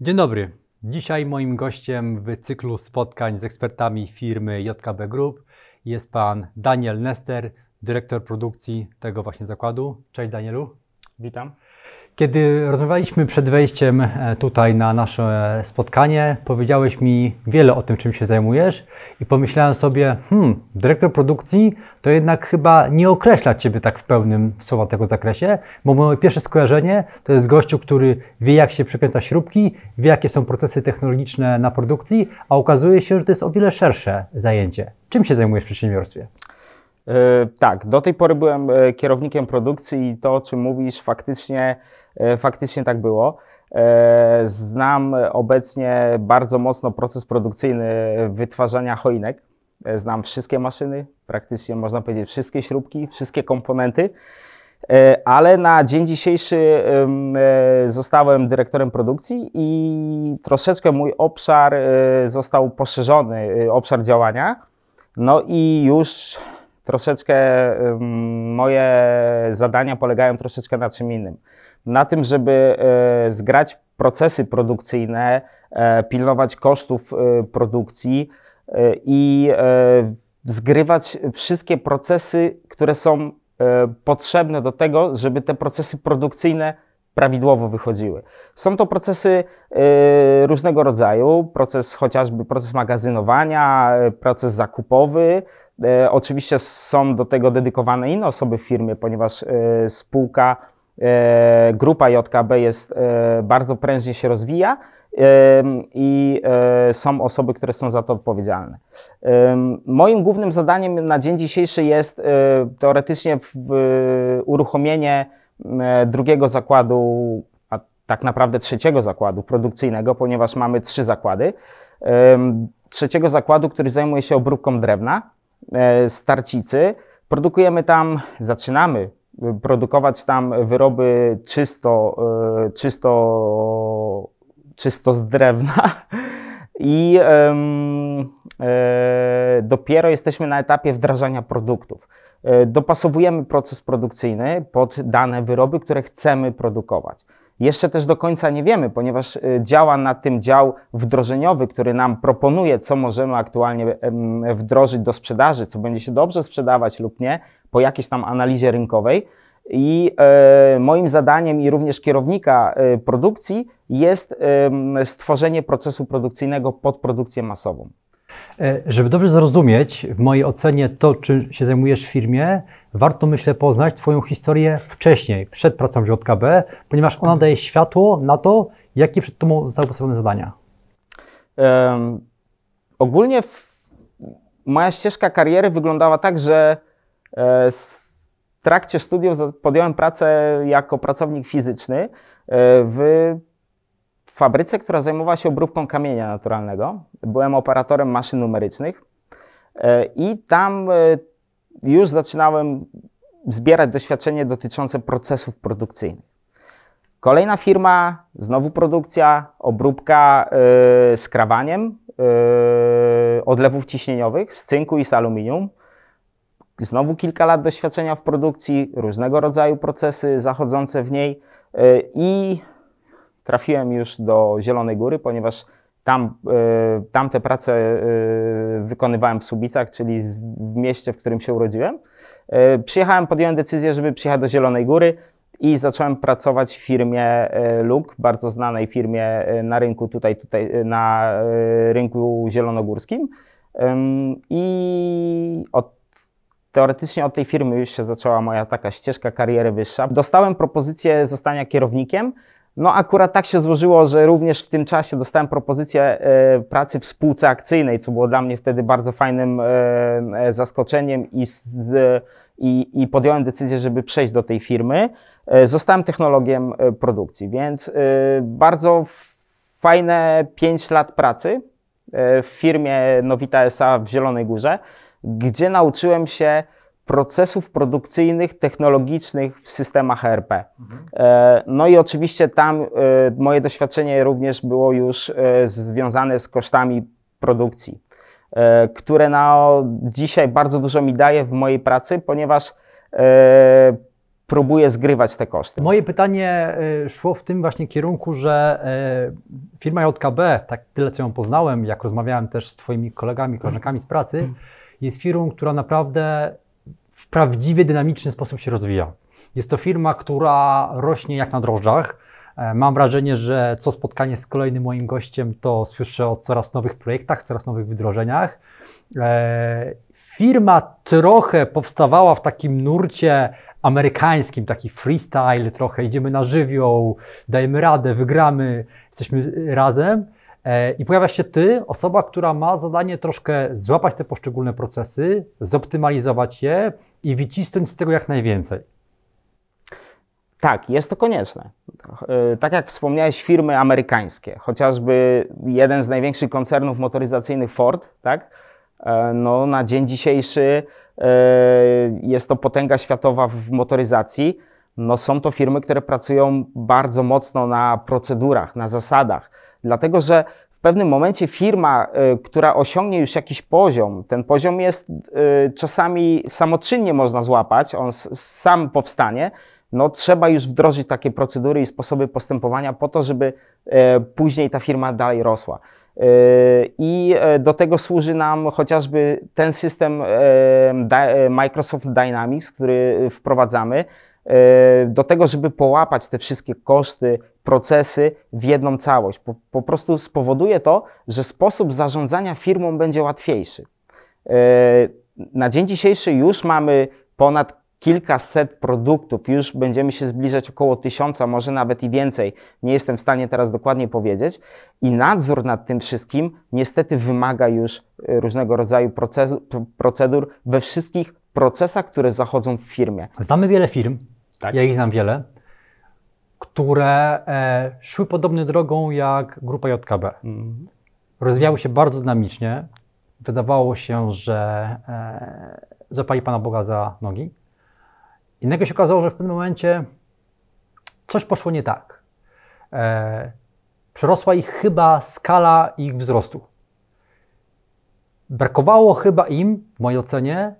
Dzień dobry. Dzisiaj moim gościem w cyklu spotkań z ekspertami firmy JKB Group jest pan Daniel Nester, dyrektor produkcji tego właśnie zakładu. Cześć Danielu. Witam. Kiedy rozmawialiśmy przed wejściem e, tutaj na nasze spotkanie, powiedziałeś mi wiele o tym, czym się zajmujesz i pomyślałem sobie, hmm, dyrektor produkcji to jednak chyba nie określa Ciebie tak w pełnym słowa tego zakresie, bo moje pierwsze skojarzenie to jest gościu, który wie jak się przekręca śrubki, wie jakie są procesy technologiczne na produkcji, a okazuje się, że to jest o wiele szersze zajęcie. Czym się zajmujesz w przedsiębiorstwie? Yy, tak, do tej pory byłem kierownikiem produkcji i to, o czym mówisz, faktycznie E, faktycznie tak było. E, znam obecnie bardzo mocno proces produkcyjny wytwarzania choinek. E, znam wszystkie maszyny, praktycznie można powiedzieć wszystkie śrubki, wszystkie komponenty, ale na dzień dzisiejszy zostałem dyrektorem produkcji i troszeczkę mój obszar został poszerzony, obszar działania. No i już troszeczkę moje zadania polegają troszeczkę na czym innym na tym, żeby e, zgrać procesy produkcyjne, e, pilnować kosztów e, produkcji i zgrywać wszystkie procesy, które są potrzebne do tego, żeby te procesy produkcyjne prawidłowo wychodziły. Są to procesy różnego rodzaju, proces chociażby proces magazynowania, proces zakupowy. Oczywiście są do tego dedykowane inne osoby w firmie, ponieważ spółka E, grupa JKB jest e, bardzo prężnie się rozwija i e, są osoby, które są za to odpowiedzialne. Moim głównym zadaniem na dzień dzisiejszy jest teoretycznie uruchomienie drugiego zakładu, a tak naprawdę trzeciego zakładu produkcyjnego, ponieważ mamy trzy zakłady. Trzeciego zakładu, który zajmuje się obróbką drewna, starcicy. Produkujemy tam, zaczynamy produkować tam wyroby czysto, e, czysto, czysto z drewna. I e, dopiero jesteśmy na etapie wdrażania produktów. E, dopasowujemy proces produkcyjny pod dane wyroby, które chcemy produkować. Jeszcze też do końca nie wiemy, ponieważ działa na tym dział wdrożeniowy, który nam proponuje, co możemy aktualnie wdrożyć do sprzedaży, co będzie się dobrze sprzedawać lub nie, po jakiejś tam analizie rynkowej. I e, moim zadaniem i również kierownika e, produkcji jest e, stworzenie procesu produkcyjnego pod produkcję masową. E, żeby dobrze zrozumieć, w mojej ocenie to, czym się zajmujesz w firmie, warto myślę poznać Twoją historię wcześniej, przed pracą w JKB, ponieważ ona daje światło na to, jakie przed Tobą zostały postawione zadania. Um, ogólnie w, moja ścieżka kariery wyglądała tak, że e, trakcie studiów podjąłem pracę jako pracownik fizyczny e, w fabryce, która zajmowała się obróbką kamienia naturalnego. Byłem operatorem maszyn numerycznych e, i tam e, już zaczynałem zbierać doświadczenie dotyczące procesów produkcyjnych. Kolejna firma, znowu produkcja, obróbka yy, skrawaniem yy, odlewów ciśnieniowych z cynku i z aluminium. Znowu kilka lat doświadczenia w produkcji, różnego rodzaju procesy zachodzące w niej y, i trafiłem już do Zielonej Góry, ponieważ tam, y, tamte prace y, wykonywałem w Subicach, czyli w mieście, w którym się urodziłem. Przyjechałem, podjąłem decyzję, żeby przyjechać do Zielonej Góry i zacząłem pracować w firmie Luk, bardzo znanej firmie na rynku tutaj, tutaj na rynku zielonogórskim. I od teoretycznie od tej firmy już się zaczęła moja taka ścieżka kariery wyższa. Dostałem propozycję zostania kierownikiem. No akurat tak się złożyło, że również w tym czasie dostałem propozycję e, pracy w spółce akcyjnej, co było dla mnie wtedy bardzo fajnym e, e zaskoczeniem i, z, i, i, podjąłem decyzję, żeby przejść do tej firmy. Zostałem technologiem produkcji, więc bardzo fajne 5 lat pracy w firmie Nowita SA w Zielonej Górze gdzie nauczyłem się procesów produkcyjnych, technologicznych w systemach ERP. Mhm. E, no i oczywiście tam e, moje doświadczenie również było już e, związane z kosztami produkcji, które na dzisiaj bardzo dużo mi daje w mojej pracy, ponieważ próbuje zgrywać te koszty. Moje pytanie szło w tym właśnie kierunku, że firma JKB, tak tyle co ją poznałem, jak rozmawiałem też z Twoimi kolegami, koleżankami z pracy, jest firmą, która naprawdę w prawdziwie dynamiczny sposób się rozwija. Jest to firma, która rośnie jak na drożdżach. E, Mam wrażenie, że co spotkanie z kolejnym moim gościem, to słyszę o coraz nowych projektach, coraz nowych wdrożeniach. E, Firma trochę powstawała w takim nurcie amerykańskim, taki freestyle trochę, idziemy na żywioł, dajemy radę, wygramy, jesteśmy razem. E, I pojawia się ty, osoba, która ma zadanie troszkę złapać te poszczególne procesy, zoptymalizować je i wycisnąć z tego jak najwięcej. Tak, jest to konieczne. E, Tak jak wspomniałeś, firmy amerykańskie, chociażby jeden z największych koncernów motoryzacyjnych Ford, tak? E, No, na dzień dzisiejszy jest to potęga światowa w motoryzacji. No, są to firmy, które pracują bardzo mocno na procedurach, na zasadach, dlatego że w pewnym momencie firma, e, która osiągnie już jakiś poziom, ten poziom jest e, czasami samoczynnie można złapać, on sam powstanie, no trzeba już wdrożyć takie procedury i sposoby postępowania po to, żeby e, później ta firma dalej rosła. E, I e, do tego służy nam chociażby ten system Microsoft Dynamics, który wprowadzamy, do tego, żeby połapać te wszystkie koszty, procesy w jedną całość. Po, po prostu spowoduje to, że sposób zarządzania firmą będzie łatwiejszy. E, Na dzień dzisiejszy już mamy ponad kilkaset produktów, już będziemy się zbliżać około tysiąca, może nawet i więcej. Nie jestem w stanie teraz dokładnie powiedzieć. I nadzór nad tym wszystkim niestety wymaga już e, różnego rodzaju procedur we wszystkich procesach, które zachodzą w firmie. Znamy wiele firm, Tak. ja ich znam wiele, które e, szły podobną drogą jak grupa JKB. Rozwijały się bardzo dynamicznie. Wydawało się, że e, zapali Pana Boga za nogi. I nagle się okazało, że w pewnym momencie coś poszło nie tak. E, przerosła ich chyba skala ich wzrostu. Brakowało chyba im, w mojej ocenie,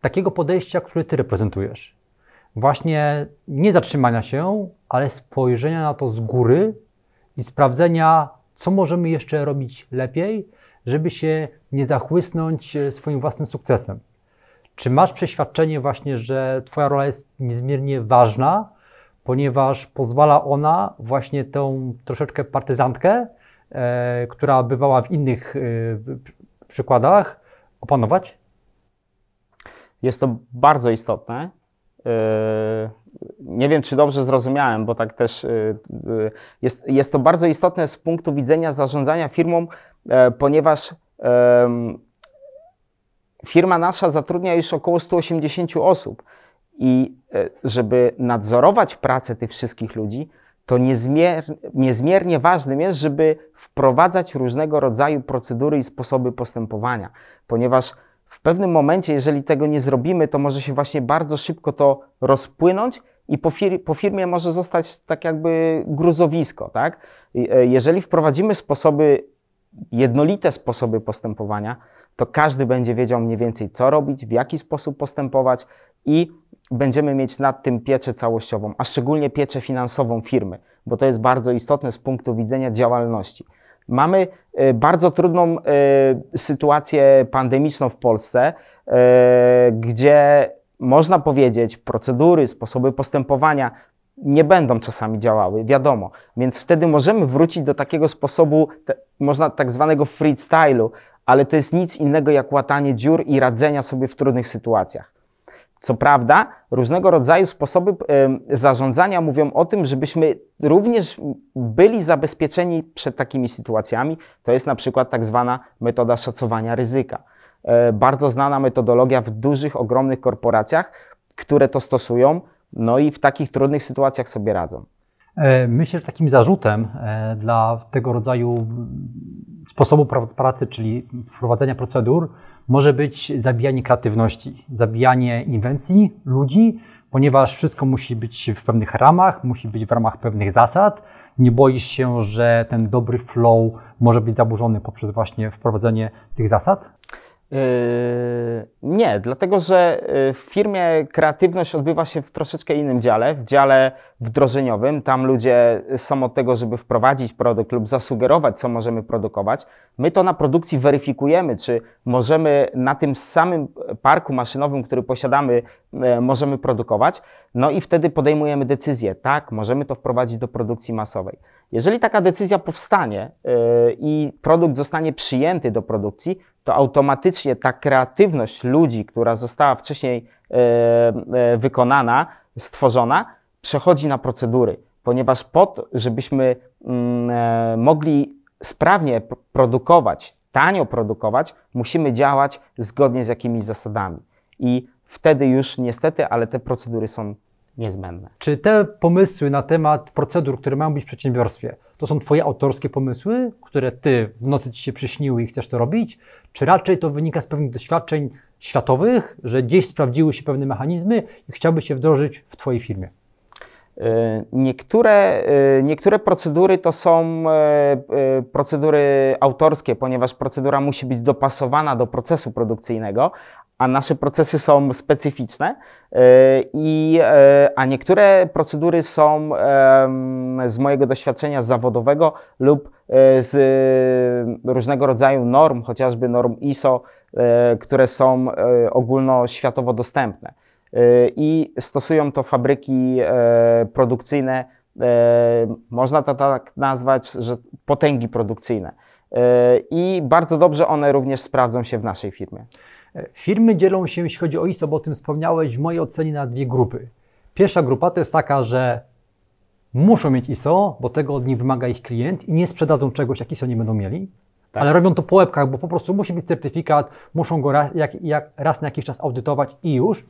takiego podejścia, które Ty reprezentujesz. Właśnie nie zatrzymania się, ale spojrzenia na to z góry i sprawdzenia, co możemy jeszcze robić lepiej, żeby się nie zachłysnąć e, swoim własnym sukcesem. Czy masz przeświadczenie właśnie, że Twoja rola jest niezmiernie ważna, ponieważ pozwala ona właśnie tą troszeczkę partyzantkę, e, która bywała w innych e, przy- przykładach, opanować? Jest to bardzo istotne. Yy, Nie wiem, czy dobrze zrozumiałem, bo tak też yy, yy, jest, jest to bardzo istotne z punktu widzenia zarządzania firmą, e, ponieważ firma nasza zatrudnia już około 180 osób i e, żeby nadzorować pracę tych wszystkich ludzi, to niezmier, niezmiernie ważnym jest, żeby wprowadzać różnego rodzaju procedury i sposoby postępowania, ponieważ w pewnym momencie, jeżeli tego nie zrobimy, to może się właśnie bardzo szybko to rozpłynąć i po, fir- po firmie może zostać tak jakby gruzowisko, tak? E, Jeżeli wprowadzimy sposoby, jednolite sposoby postępowania, to każdy będzie wiedział mniej więcej, co robić, w jaki sposób postępować i będziemy mieć nad tym pieczę całościową, a szczególnie pieczę finansową firmy, bo to jest bardzo istotne z punktu widzenia działalności. Mamy e, bardzo trudną e, sytuację pandemiczną w Polsce, e, gdzie można powiedzieć, procedury, sposoby postępowania nie będą czasami działały, wiadomo. Więc wtedy możemy wrócić do takiego sposobu, można tak zwanego freestylu, ale to jest nic innego jak łatanie dziur i radzenia sobie w trudnych sytuacjach. Co prawda, różnego rodzaju sposoby zarządzania mówią o tym, żebyśmy również byli zabezpieczeni przed takimi sytuacjami. To jest na przykład tak zwana metoda szacowania ryzyka. E, Bardzo znana metodologia w dużych, ogromnych korporacjach, które to stosują, no i w takich trudnych sytuacjach sobie radzą. E, Myślę, że takim zarzutem e, dla tego rodzaju sposobu pra- pracy, czyli wprowadzenia procedur, może być zabijanie kreatywności, zabijanie inwencji ludzi, ponieważ wszystko musi być w pewnych ramach, musi być w ramach pewnych zasad. Nie boisz się, że ten dobry flow może być zaburzony poprzez właśnie wprowadzenie tych zasad? Yy, nie, dlatego że yy, w firmie kreatywność odbywa się w troszeczkę innym dziale, w dziale wdrożeniowym. Tam ludzie są od tego, żeby wprowadzić produkt lub zasugerować, co możemy produkować. My to na produkcji weryfikujemy, czy możemy na tym samym parku maszynowym, który posiadamy, yy, możemy produkować. No i wtedy podejmujemy decyzję, tak, możemy to wprowadzić do produkcji masowej. Jeżeli taka decyzja powstanie i produkt zostanie przyjęty do produkcji, to automatycznie ta kreatywność ludzi, która została wcześniej e, e, wykonana, stworzona, przechodzi na procedury, ponieważ po to, żebyśmy mm, e, mogli sprawnie produkować, tanio produkować, musimy działać zgodnie z jakimiś zasadami. I wtedy już niestety, ale te procedury są niezbędne. Czy te pomysły na temat procedur, które mają być w przedsiębiorstwie, to są Twoje autorskie pomysły, które Ty w nocy Ci się przyśniły i chcesz to robić? Czy raczej to wynika z pewnych doświadczeń światowych, że gdzieś sprawdziły się pewne mechanizmy i chciałbyś się wdrożyć w Twojej firmie? E, niektóre, e, niektóre procedury to są e, procedury autorskie, ponieważ procedura musi być dopasowana do procesu produkcyjnego, a nasze procesy są specyficzne, i, a niektóre procedury są z mojego doświadczenia zawodowego lub z różnego rodzaju norm, chociażby norm ISO, które są ogólnoświatowo dostępne i stosują to fabryki e, produkcyjne, e, można to tak nazwać, że potęgi produkcyjne. E, I bardzo dobrze one również sprawdzą się w naszej firmie. Firmy dzielą się, jeśli chodzi o ISO, bo o tym wspomniałeś, w mojej ocenie na dwie grupy. Pierwsza grupa to jest taka, że muszą mieć ISO, bo tego od nich wymaga ich klient i nie sprzedadzą czegoś, jak ISO nie będą mieli. Tak. Ale robią to po łebkach, bo po prostu musi być certyfikat, muszą go raz, jak, jak, raz na jakiś czas audytować i już.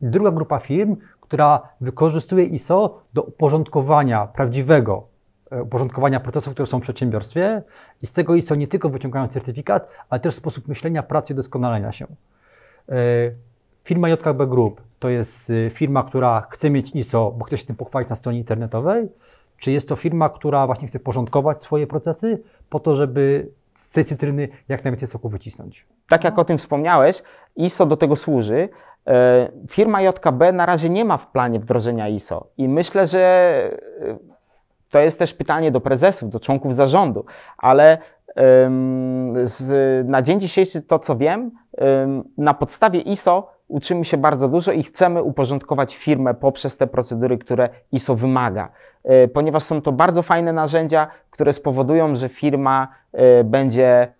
Druga grupa firm, która wykorzystuje ISO do uporządkowania prawdziwego e, uporządkowania procesów, które są w przedsiębiorstwie i z tego ISO nie tylko wyciągają certyfikat, ale też sposób myślenia, pracy i doskonalenia się. E, firma JKB Group to jest e, firma, która chce mieć ISO, bo chce się tym pochwalić na stronie internetowej, czy jest to firma, która właśnie chce porządkować swoje procesy po to, żeby z tej cytryny jak najwięcej soku wycisnąć? Tak jak o tym wspomniałeś, ISO do tego służy, E, firma JKB na razie nie ma w planie wdrożenia ISO i myślę, że e, to jest też pytanie do prezesów, do członków zarządu, ale na dzień dzisiejszy to, co wiem, na podstawie ISO uczymy się bardzo dużo i chcemy uporządkować firmę poprzez te procedury, które ISO wymaga, e, ponieważ są to bardzo fajne narzędzia, które spowodują, że firma będzie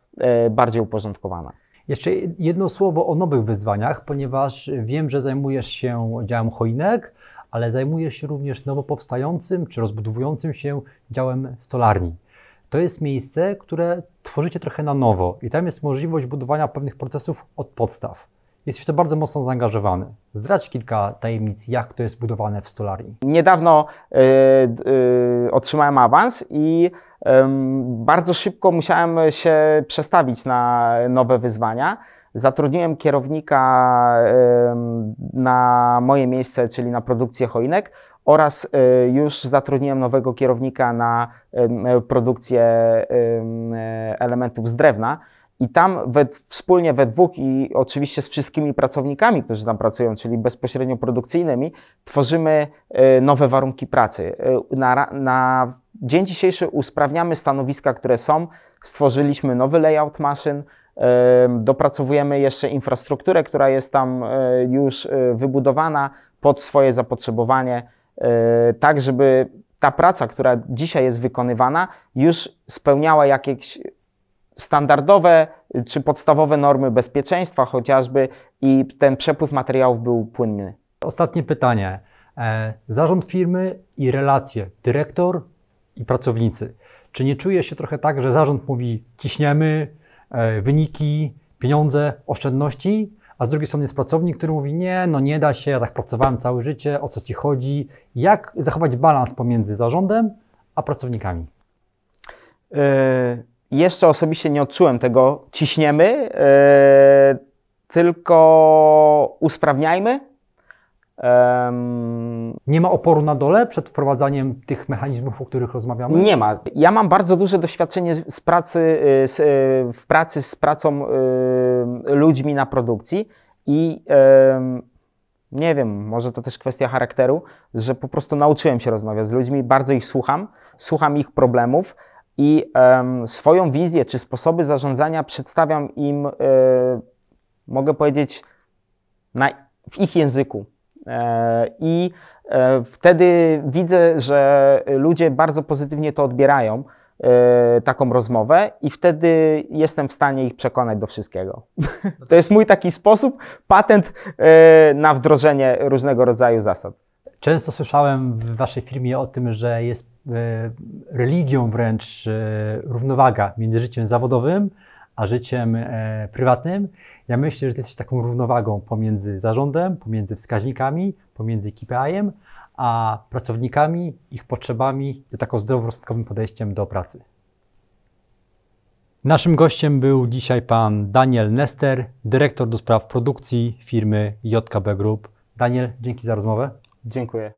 bardziej uporządkowana. Jeszcze jedno słowo o nowych wyzwaniach, ponieważ wiem, że zajmujesz się działem choinek, ale zajmujesz się również nowo powstającym czy rozbudowującym się działem stolarni. To jest miejsce, które tworzycie trochę na nowo i tam jest możliwość budowania pewnych procesów od podstaw. Jesteś to bardzo mocno zaangażowany. Zdradź kilka tajemnic, jak to jest budowane w stolarii. Niedawno y, y, otrzymałem awans i bardzo szybko musiałem się przestawić na nowe wyzwania. Zatrudniłem kierownika na moje miejsce, czyli na produkcję choinek oraz e, już zatrudniłem nowego kierownika na produkcję elementów z drewna. I tam we, wspólnie we dwóch i oczywiście z wszystkimi pracownikami, którzy tam pracują, czyli bezpośrednio produkcyjnymi, tworzymy e, nowe warunki pracy. E, na, na dzień dzisiejszy usprawniamy stanowiska, które są. Stworzyliśmy nowy layout maszyn, e, dopracowujemy jeszcze infrastrukturę, która jest tam już wybudowana pod swoje zapotrzebowanie, tak żeby ta praca, która dzisiaj jest wykonywana, już spełniała jakieś standardowe czy podstawowe normy bezpieczeństwa chociażby i ten przepływ materiałów był płynny. Ostatnie pytanie. E, zarząd firmy i relacje dyrektor i pracownicy. Czy nie czuje się trochę tak, że zarząd mówi ciśniemy, e, wyniki, pieniądze, oszczędności, a z drugiej strony jest pracownik, który mówi nie, no nie da się, ja tak pracowałem całe życie, o co ci chodzi? Jak zachować balans pomiędzy zarządem a pracownikami? Yy jeszcze osobiście nie odczułem tego ciśniemy, yy, tylko usprawniajmy Em, Nie ma oporu na dole przed wprowadzaniem tych mechanizmów, o których rozmawiamy? Nie ma. Ja mam bardzo duże doświadczenie z pracy, y, z, y, w pracy z pracą y, ludźmi na produkcji i nie wiem, może to też kwestia charakteru, że po prostu nauczyłem się rozmawiać z ludźmi, bardzo ich słucham, słucham ich problemów i em, swoją wizję czy sposoby zarządzania przedstawiam im, y, mogę powiedzieć, na, w ich języku. E, I e, wtedy widzę, że ludzie bardzo pozytywnie to odbierają, e, taką rozmowę, i wtedy jestem w stanie ich przekonać do wszystkiego. To jest mój taki sposób, patent e, na wdrożenie różnego rodzaju zasad. Często słyszałem w Waszej firmie o tym, że jest e, religią wręcz e, równowaga między życiem zawodowym a życiem e, prywatnym. Ja myślę, że Ty jesteś taką równowagą pomiędzy zarządem, pomiędzy wskaźnikami, pomiędzy KPI-em, a pracownikami, ich potrzebami i taką zdroworozsądkowym podejściem do pracy. Naszym gościem był dzisiaj pan Daniel Nester, dyrektor do spraw produkcji firmy JKB Group. Daniel, dzięki za rozmowę. Dziękuję.